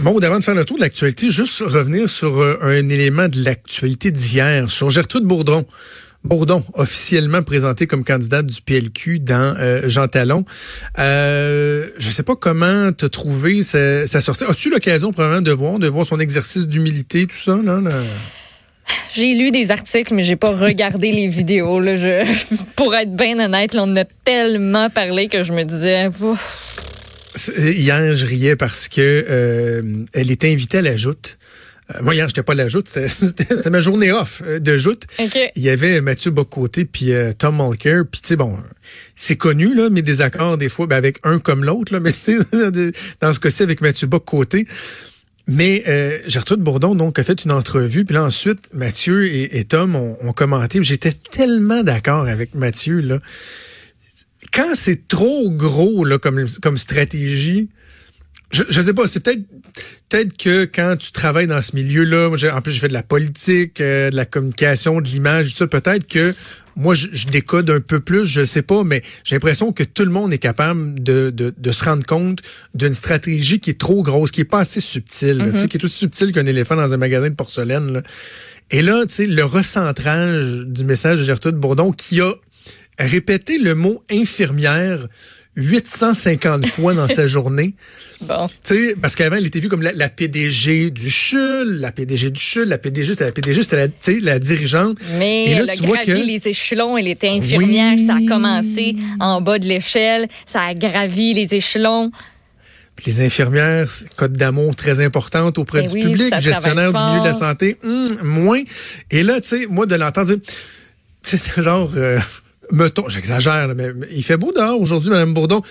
Bon, avant de faire le tour de l'actualité, juste revenir sur euh, un élément de l'actualité d'hier, sur Gertrude Bourdon. Bourdon, officiellement présentée comme candidate du PLQ dans euh, Jean Talon. Euh, je sais pas comment te trouver sa, sortie. As-tu l'occasion probablement de voir, de voir son exercice d'humilité, tout ça? Là? J'ai lu des articles, mais j'ai pas regardé les vidéos. Là. Pour être bien honnête, là, on a tellement parlé que je me disais... Ouf. Hier, je riais parce que euh, elle était invitée à la joute. Euh, moi, hier, j'étais pas à la joute. C'était ma journée off euh, de joute. Okay. Il y avait Mathieu Bocoté puis euh, Tom Mulcair. Puis, tu sais, bon, c'est connu, là, mais des accords, des fois, ben, avec un comme l'autre. là Mais dans ce cas-ci, avec Mathieu Bocoté. Mais euh, Gertrude Bourdon, donc, a fait une entrevue. Puis là, ensuite, Mathieu et, et Tom ont, ont commenté. J'étais tellement d'accord avec Mathieu, là quand c'est trop gros là, comme, comme stratégie, je, je sais pas, c'est peut-être peut-être que quand tu travailles dans ce milieu-là, en plus je fais de la politique, euh, de la communication, de l'image, ça, peut-être que moi je, je, décode un peu plus, je sais pas, mais j'ai l'impression que tout le monde est capable de, de, de se rendre compte d'une stratégie qui est trop grosse, qui est pas assez subtile, mm -hmm. qui est aussi subtile qu'un éléphant dans un magasin de porcelaine. Là. Et là, tu sais, le recentrage du message de Gertrude Bourdon qui a répéter le mot infirmière 850 fois dans sa journée. Bon. Tu sais, parce qu'avant, elle était vue comme la, la, PDG du CHUL, la PDG du CHUL, la PDG, c'était la PDG, c'était la, la dirigeante. Mais Et là, elle a tu vois gravi que... les échelons, elle était infirmière, Oui. ça a commencé en bas de l'échelle, ça a gravi les échelons. Puis les infirmières, code d'amour très importante auprès Ben du oui, public, gestionnaire du milieu de la santé, hum, moins. Et là, tu sais, moi, de l'entendre dire, tu sais, c'est genre, euh, mettons, j'exagère, là, mais, il fait beau dehors aujourd'hui, Madame Bourdon.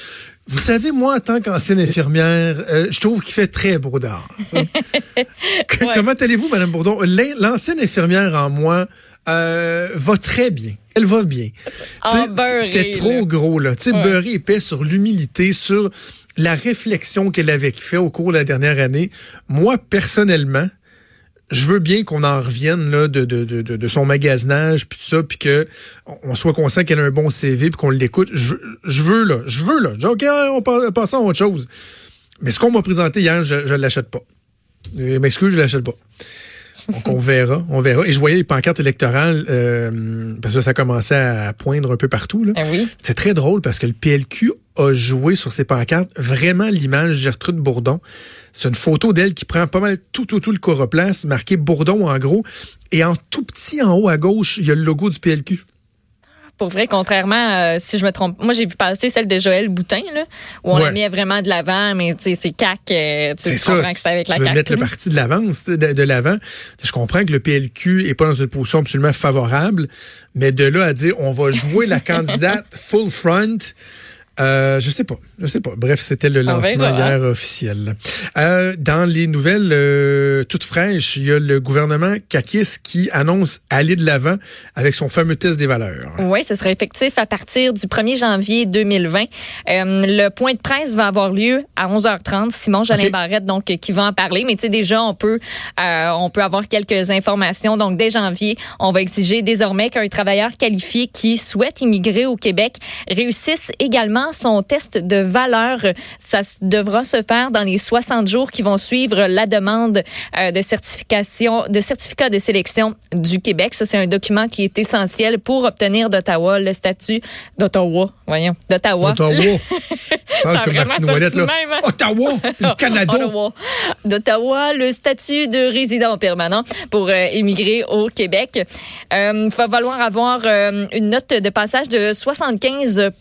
Vous savez, moi, en tant qu'ancienne infirmière, euh, je trouve qu'il fait très beau dehors. Que- Ouais. Comment allez-vous, Madame Bourdon? L'ancienne infirmière en moi euh, va très bien. Elle va bien. Ah, C'était trop là. gros, là. Tu sais, Ouais. beurré épais sur l'humilité, sur la réflexion qu'elle avait fait au cours de la dernière année. Moi, personnellement, je veux bien qu'on en revienne là, de, de, de, de, son magasinage, puis tout ça, puis que on- soit conscient qu'elle a un bon CV, puis qu'on l'écoute. Je, je veux, là, je veux, là. Je dis, OK, on passe, passons à autre chose. Mais ce qu'on m'a présenté hier, je ne l'achète pas. M'excuse, je l'achète pas. Donc, on verra, on verra. Et je voyais les pancartes électorales, euh, parce que ça commençait à poindre un peu partout. Là. Ah oui. C'est très drôle parce que le PLQ a joué sur ses pancartes vraiment l'image de Gertrude Bourdon. C'est une photo d'elle qui prend pas mal tout, tout, tout le coroplace, marqué Bourdon en gros. Et en tout petit en haut à gauche, il y a le logo du PLQ. Pour vrai, contrairement, euh, si je me trompe, moi j'ai vu passer celle de Joël Boutin, là, où on Ouais. la mis vraiment de l'avant, mais tu sais, c'est CAC, euh, tu comprends ça. que c'est avec tu la veux CAC. mettre le parti de l'avance, de, de l'avant. Je comprends que le PLQ est pas dans une position absolument favorable, mais de là à dire on va jouer la candidate full front. Euh, je sais pas, je sais pas. Bref, c'était le lancement hier officiel. Euh, dans les nouvelles euh, toutes fraîches, il y a le gouvernement Kakis qui annonce aller de l'avant avec son fameux test des valeurs. Oui, ce sera effectif à partir du 1er janvier 2020. Euh, le point de presse va avoir lieu à 11h30. Simon Jolin. Barrette, donc, euh, qui va en parler. Mais tu sais, déjà, on peut, euh, on peut avoir quelques informations. Donc, dès janvier, on va exiger désormais qu'un travailleur qualifié qui souhaite immigrer au Québec réussisse également son test de valeur. Ça devra se faire dans les 60 jours qui vont suivre la demande euh, de certification, de certificat de sélection du Québec. Ça, c'est un document qui est essentiel pour obtenir d'Ottawa le statut d'Ottawa. Voyons, d'Ottawa. Ottawa. Parle Ça a comme vraiment Martine Ouellette, là. sorti de même, hein? Ottawa, le Canada. Ottawa. D'Ottawa, le statut de résident permanent pour euh, émigrer au Québec. Euh, Il va falloir avoir euh, une note de passage de 75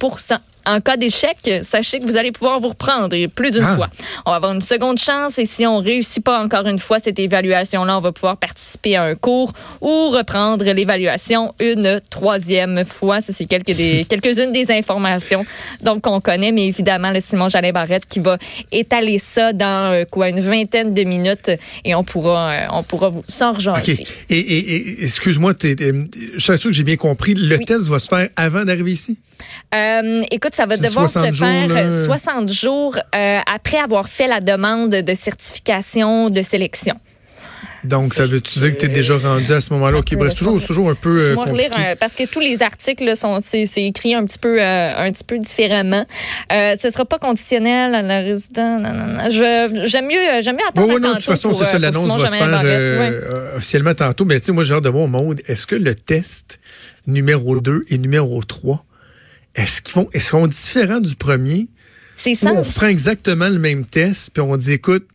en cas d'échec, sachez que vous allez pouvoir vous reprendre et plus d'une Ah. fois. On va avoir une seconde chance et si on réussit pas encore une fois cette évaluation-là, on va pouvoir participer à un cours ou reprendre l'évaluation une troisième fois. Ça, c'est quelques des, quelques-unes des informations donc qu'on connaît, mais évidemment, le Simon Jalais Barrette qui va étaler ça dans euh, quoi une vingtaine de minutes et on pourra, euh, on pourra vous s'en rejoindre. Et, et- et- excuse-moi, je suis sûr que j'ai bien compris. Le Oui. test va se faire avant d'arriver ici? Euh, écoute, ça va devoir se 60 jours, faire là. euh, 60 jours euh, après avoir fait la demande de certification de sélection. Donc, ça veut-tu dire que tu es déjà rendu à ce moment-là? OK, bref, toujours, toujours un peu euh, compliqué. Relire, parce que tous les articles sont c'est écrit un petit peu euh, un petit peu différemment. Euh, ce sera pas conditionnel à la résidence. J'aime mieux j'aime mieux attendre. Oui, non, de toute façon, c'est ça. L'annonce va se faire euh, officiellement tantôt. Mais tu sais, moi, j'ai hâte de voir, Maude, est-ce que le test numéro 2 et numéro 3, est-ce qu'ils vont, est-ce qu'on différent du premier? C'est ça. On prend exactement le même test, puis on dit, écoute,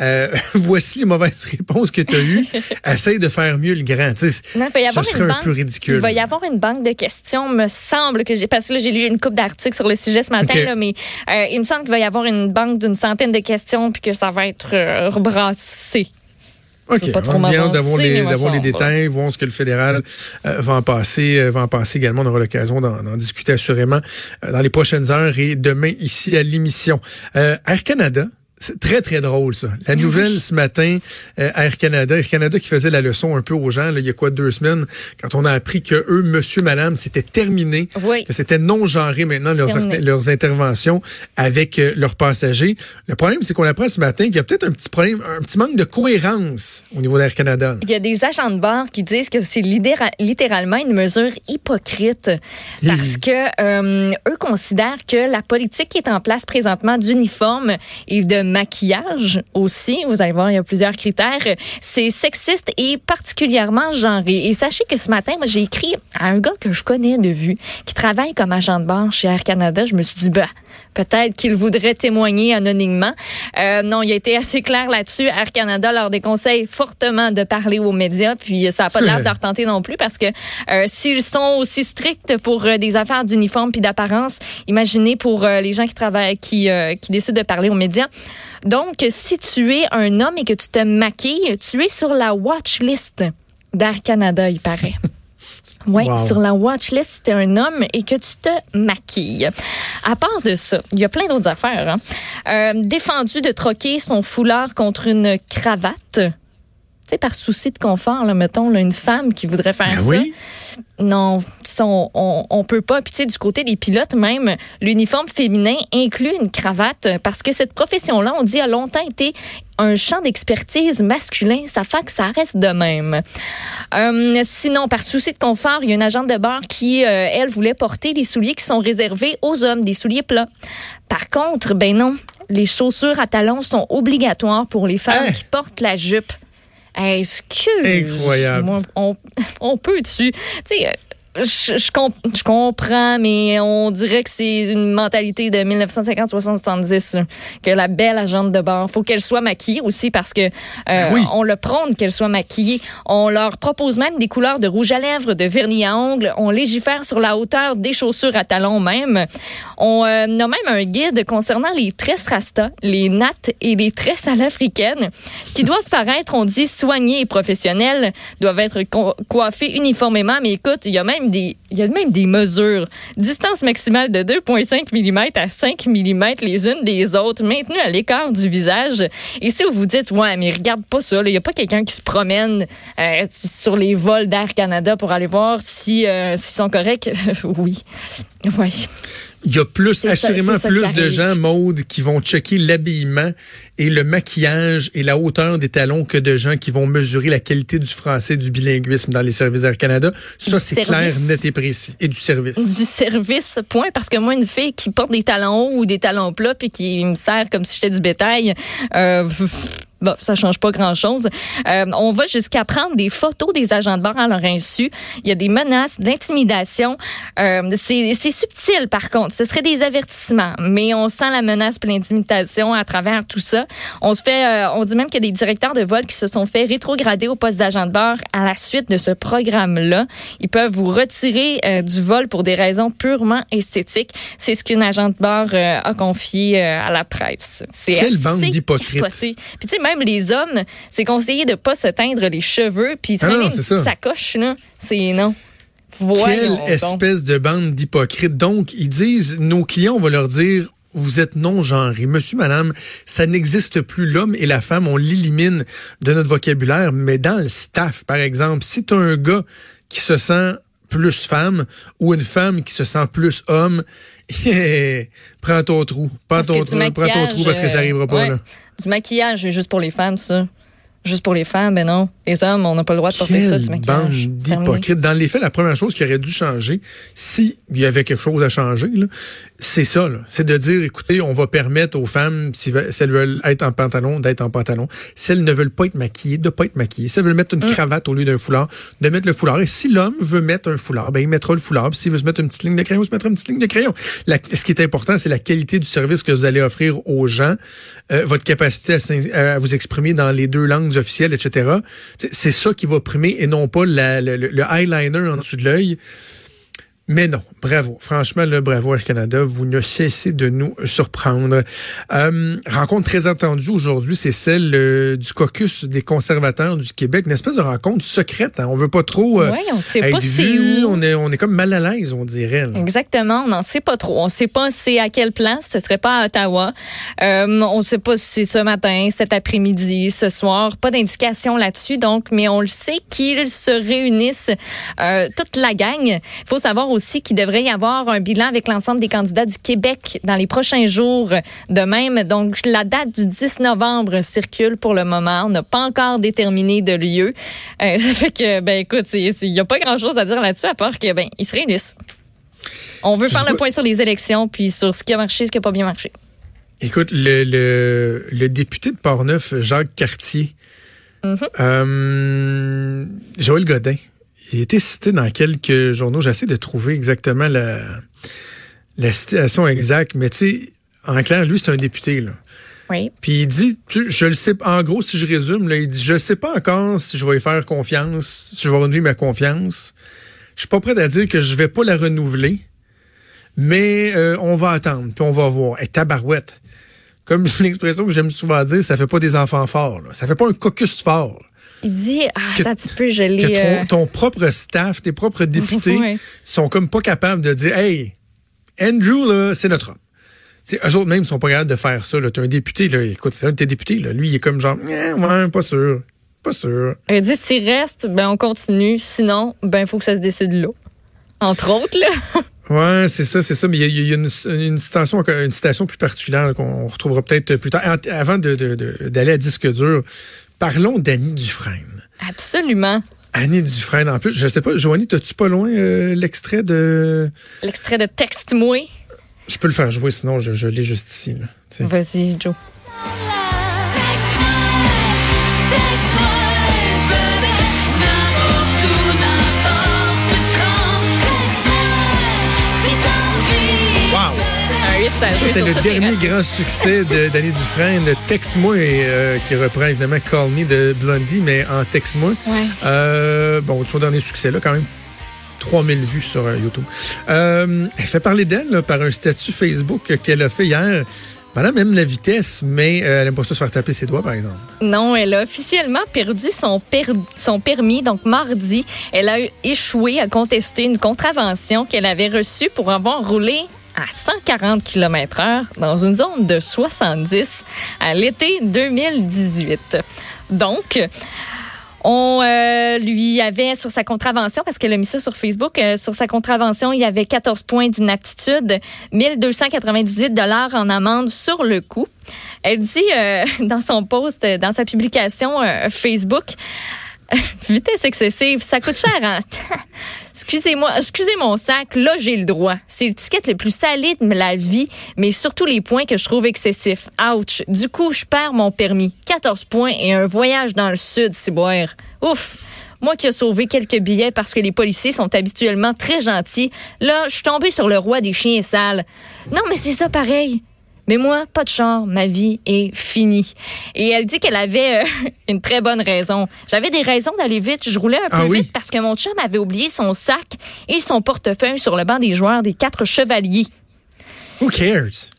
euh, voici les mauvaises réponses que tu as eues. Essaye de faire mieux le grand. non, il avoir serait un peu ridicule. Il va y avoir une banque de questions, me semble que j'ai. Parce que là, j'ai lu une coupe d'articles sur le sujet ce matin, là, mais euh, il me semble qu'il va y avoir une banque d'une centaine de questions puis que ça va être euh, rebrassé. OK. On bien d'avoir les, les détails, voir ce que le fédéral euh, va en passer, euh, va en passer également. On aura l'occasion d'en discuter assurément euh, dans les prochaines heures et demain ici à l'émission. Air Canada c'est très, très drôle, ça. La nouvelle ce matin, euh, Air Canada, Air Canada qui faisait la leçon un peu aux gens, là, il y a quoi, deux semaines, quand on a appris que eux, monsieur, madame, c'était terminé, que c'était non-genré maintenant leurs, leurs interventions avec euh, leurs passagers. Le problème, c'est qu'on apprend ce matin qu'il y a peut-être un petit problème, un petit manque de cohérence au niveau d'Air Canada. Il y a des agents de bord qui disent que c'est littéralement une mesure hypocrite parce que euh, eux considèrent que la politique qui est en place présentement d'uniforme et de maquillage aussi. Vous allez voir, il y a plusieurs critères. C'est sexiste et particulièrement genré. Et sachez que ce matin, moi, j'ai écrit à un gars que je connais de vue, qui travaille comme agent de bord chez Air Canada. Je me suis dit, bah, peut-être qu'il voudrait témoigner anonymement. Euh, non, il a été assez clair là-dessus. Air Canada leur déconseille fortement de parler aux médias, puis ça n'a pas l'air de leur tenter non plus parce que euh, s'ils sont aussi stricts pour euh, des affaires d'uniforme puis d'apparence, imaginez pour les gens qui travaillent, qui, qui décident de parler aux médias. Donc, si tu es un homme et que tu te maquilles, tu es sur la watch list d'Air Canada, il paraît. Oui, sur la watch list, tu es un homme et que tu te maquilles. À part de ça, il y a plein d'autres affaires. Hein. Euh, défendu de troquer son foulard contre une cravate. Tu sais, par souci de confort, là, mettons, là, une femme qui voudrait faire ben ça. Oui non, on, on, on, peut pas. Puis tu sais, du côté des pilotes même, l'uniforme féminin inclut une cravate parce que cette profession-là, on dit, a longtemps été un champ d'expertise masculin. Ça fait que ça reste de même. Euh, sinon, par souci de confort, il y a une agente de bord qui, euh, elle, voulait porter les souliers qui sont réservés aux hommes, des souliers plats. Par contre, ben non, les chaussures à talons sont obligatoires pour les femmes hein? qui portent la jupe. Excuse. Incroyable. on, on peut dessus. Tu sais, je, je, comprends, mais on dirait que c'est une mentalité de 1950, 60, 70 que la belle agente de bord, faut qu'elle soit maquillée aussi parce que euh, on le prône qu'elle soit maquillée. On leur propose même des couleurs de rouge à lèvres, de vernis à ongles. On légifère sur la hauteur des chaussures à talons même. On euh, a même un guide concernant les tresses rasta, les nattes et les tresses à l'africaine qui doivent paraître, on dit, soignées et professionnelles, doivent être coiffées uniformément. Mais écoute, il y a même il y a même des mesures. Distance maximale de 2,5 mm à 5 mm les unes des autres, maintenues à l'écart du visage. Et si vous vous dites, ouais, mais regarde pas ça, il n'y a pas quelqu'un qui se promène euh, sur les vols d'Air Canada pour aller voir si euh, s'ils sont corrects, oui. Oui. Il y a plus, assurément plus de gens, Maude, qui vont checker l'habillement et le maquillage et la hauteur des talons que de gens qui vont mesurer la qualité du français, du bilinguisme dans les services Air Canada. Ça, c'est clair, net et précis. Et du service. Du service, point. Parce que moi, une fille qui porte des talons hauts ou des talons plats puis qui me sert comme si j'étais du bétail, euh, Bon, ça change pas grand-chose. Euh, on va jusqu'à prendre des photos des agents de bord à leur insu. Il y a des menaces d'intimidation. Euh, c'est subtil, par contre. Ce serait des avertissements, mais on sent la menace pour l'intimidation à travers tout ça. On se fait, euh, on dit même qu'il y a des directeurs de vol qui se sont fait rétrograder au poste d'agent de bord à la suite de ce programme-là. Ils peuvent vous retirer euh, du vol pour des raisons purement esthétiques. C'est ce qu'une agent de bord euh, a confié à la presse. C'est Quelle bande d'hypocrites. Puis tu sais, même les hommes, c'est conseillé de pas se teindre les cheveux puis ah traîner une petite sacoche là. C'est non. Quelle espèce de bande d'hypocrites. Donc, ils disent, nos clients, on va leur dire, vous êtes non-genré. Monsieur, madame, ça n'existe plus. L'homme et la femme, on l'élimine de notre vocabulaire. Mais dans le staff, par exemple, si tu as un gars qui se sent plus femme ou une femme qui se sent plus homme, prends ton trou. Prends ton, trou, prends ton trou parce que ça arrivera pas. Là. Du maquillage, juste pour les femmes, ça. juste pour les femmes, ben non. Les hommes, on n'a pas le droit de porter ça, du bande maquillage. D'hypocrites. Dans les faits, la première chose qui aurait dû changer, si il y avait quelque chose à changer, c'est ça. C'est de dire, écoutez, on va permettre aux femmes, si, elles veulent être en pantalon, d'être en pantalon. Si elles ne veulent pas être maquillées, de pas être maquillées. Si elles veulent mettre une cravate au lieu d'un foulard, de mettre le foulard. Et si l'homme veut mettre un foulard, ben il mettra le foulard. Puis S'il veut se mettre une petite ligne de crayon, il se mettra une petite ligne de crayon. La- ce qui est important, c'est la qualité du service que vous allez offrir aux gens, euh, votre capacité à, vous exprimer dans les deux langues officielles, etc. C'est- C'est ça qui va primer et non pas la- le, le- le eyeliner en dessous de l'œil. Mais non, bravo. Franchement, le bravo Air Canada, vous ne cessez de nous surprendre. Euh, rencontre très attendue aujourd'hui, c'est celle euh, du caucus des conservateurs du Québec. Une espèce de rencontre secrète. Hein. On veut pas trop euh, Ouais, on sait être pas vu. où. On est, on est comme mal à l'aise, on dirait. là. Exactement, on n'en sait pas trop. On ne sait pas c'est à quelle place, ce serait pas à Ottawa. Euh, on ne sait pas si c'est ce matin, cet après-midi, ce soir. Pas d'indication là-dessus, donc, mais on le sait qu'ils se réunissent toute la gang. Il faut savoir aussi qu'il devrait y avoir un bilan avec l'ensemble des candidats du Québec dans les prochains jours de même. Donc, la date du 10 novembre circule pour le moment. On n'a pas encore déterminé de lieu. Euh, ça fait que, ben écoute, il n'y a pas grand-chose à dire là-dessus à part que, ben, ils se réunissent. On veut faire le point sur les élections, puis sur ce qui a marché, ce qui n'a pas bien marché. Écoute, le, le, le député de Portneuf, Jacques Cartier, euh, Joël Godin, il a été cité dans quelques journaux. J'essaie de trouver exactement la, la citation exacte, mais tu sais, en clair, lui, c'est un député, là. Oui. Puis il dit, tu- je le sais, en gros, si je résume, là, il dit, je sais pas encore si je vais y faire confiance, si je vais renouveler ma confiance. Je suis pas prêt à dire que je vais pas la renouveler, mais euh, on va attendre, puis on va voir. Et tabarouette, comme c'est une expression que j'aime souvent dire, ça fait pas des enfants forts, là. ça fait pas un caucus fort. Il dit, ah, Que- attends un petit peu, je Que l'ai. ton, euh, ton propre staff, tes propres députés sont comme pas capables de dire, hey, Andrew, là, c'est notre homme. T'sais, eux autres même sont pas capables de faire ça. Tu un député, là, écoute, c'est un de tes députés. Là. Lui, il est comme genre, Eh, ouais, pas sûr. Pas sûr. Il dit, s'il reste, ben, on continue. Sinon, ben, il faut que ça se décide là. Entre autres, là. Ouais, c'est ça, c'est ça. Mais il y a, il y a une, une citation, une citation plus particulière qu'on retrouvera peut-être plus tard. Ant- Avant de- de- de- d'aller à disque dur, parlons d'Annie Dufresne. Absolument. Annie Dufresne, en plus, je sais pas, Joanie, t'as-tu pas loin euh, l'extrait de. L'extrait de Texte-moi. Je peux le faire jouer, sinon je, je l'ai juste ici. Vas-y, Joe. Wow! C'était le dernier grand succès de- d'Annie Dufresne, le Texte-moi, euh, qui reprend évidemment Call Me de Blondie, mais en Texte-moi. Ouais. Euh, bon, son dernier succès, là, quand même. 3000 vues sur euh, YouTube. Euh, elle fait parler d'elle là, par un statut Facebook qu'elle a fait hier. Madame aime la vitesse, mais euh, elle aime pas ça se faire taper ses doigts, par exemple. Non, elle a officiellement perdu son, per- son permis. Donc, mardi, elle a échoué à contester une contravention qu'elle avait reçue pour avoir roulé à 140 km heure dans une zone de 70 à l'été 2018. Donc, on euh, lui avait sur sa contravention, parce qu'elle a mis ça sur Facebook, euh, sur sa contravention, il y avait 14 points d'inaptitude, 1298 dollars en amende sur le coup. Elle dit euh, dans son post, euh, dans sa publication euh, Facebook, vitesse excessive, ça coûte cher. Hein? Excusez-moi, excusez mon sac, là j'ai le droit. C'est le ticket le plus salé de la vie, mais surtout les points que je trouve excessifs. Ouch. Du coup, je perds mon permis. 14 points et un voyage dans le sud, c'est boire. Ouf. Moi qui ai sauvé quelques billets parce que les policiers sont habituellement très gentils, là, je suis tombée sur le roi des chiens sales. Non, mais c'est ça pareil. Mais moi, pas de char, ma vie est finie. Et elle dit qu'elle avait euh, une très bonne raison. J'avais des raisons d'aller vite. Je roulais un peu Ah oui? vite parce que mon chum avait oublié son sac et son portefeuille sur le banc des joueurs des quatre chevaliers. Who cares?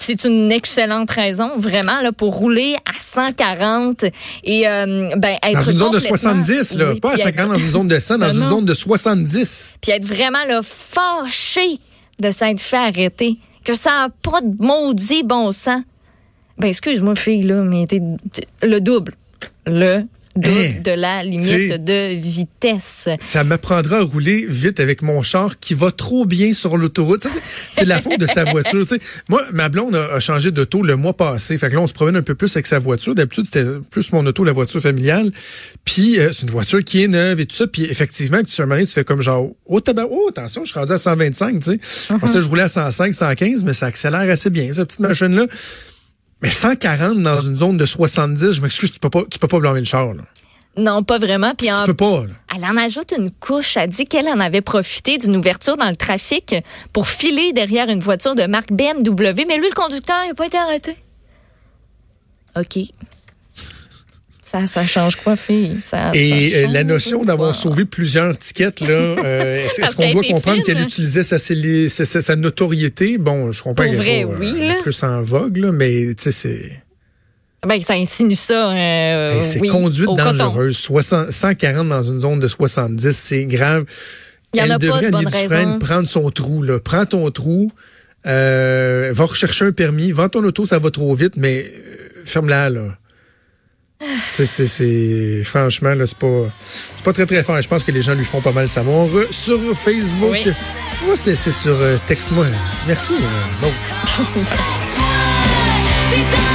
C'est une excellente raison, vraiment, là, pour rouler à 140 et euh, ben, être Dans une zone de complètement- 70, là. Oui, pas à puis 50 être- dans une zone de 100, dans Non, une zone de 70. puis être vraiment là, fâché de s'être fait arrêter, que ça n'a pas de maudit bon sens. Ben, excuse-moi, fille, là, mais t'es le double. Le de, Hein? de la limite de vitesse. Ça m'apprendra à rouler vite avec mon char qui va trop bien sur l'autoroute. C'est- la faute de sa voiture. Moi, ma blonde a, a changé d'auto le mois passé. Fait que là, on se promène un peu plus avec sa voiture. D'habitude, c'était plus mon auto, la voiture familiale. Puis, euh, c'est une voiture qui est neuve et tout ça. Puis, effectivement, tu, un moment donné, tu fais comme genre, oh, tabac, oh, attention, je suis rendu à 125, tu sais. Après ça, je roulais à 105, 115, mais ça accélère assez bien, cette petite machine-là. Mais 140 dans une zone de 70, je m'excuse, tu peux pas, tu peux pas blâmer le char, là. Non, pas vraiment. Puis en Tu peux pas, là. Elle en ajoute une couche. Elle dit qu'elle en avait profité d'une ouverture dans le trafic pour filer derrière une voiture de marque BMW, mais lui, le conducteur, il n'a pas été arrêté. OK. Ça, ça change quoi, fille? Ça, Et ça euh, la notion d'avoir sauvé plusieurs tickets, là, euh, est-ce qu'on doit comprendre qu'elle utilisait sa, sa, sa- sa notoriété? Bon, je comprends Pour vrai, pas, oui, euh, là. plus en vogue, là, mais tu sais, c'est Ben, ça insinue ça. euh, hey, c'est oui, conduite dangereuse. 60 140 dans une zone de 70, c'est grave. Il y en Elle a pas devrait, de Annie Dufresne, raison. prendre son trou. Là. Prends ton trou, euh, va rechercher un permis, vends ton auto, ça va trop vite, mais ferme-la, là. C'est, c'est, c'est, franchement, là, c'est pas, c'est pas très, très fort. Je pense que les gens lui font pas mal savoir. Euh, Sur Facebook, Oui. on va se laisser sur euh, Texte-moi. Merci, euh. C'est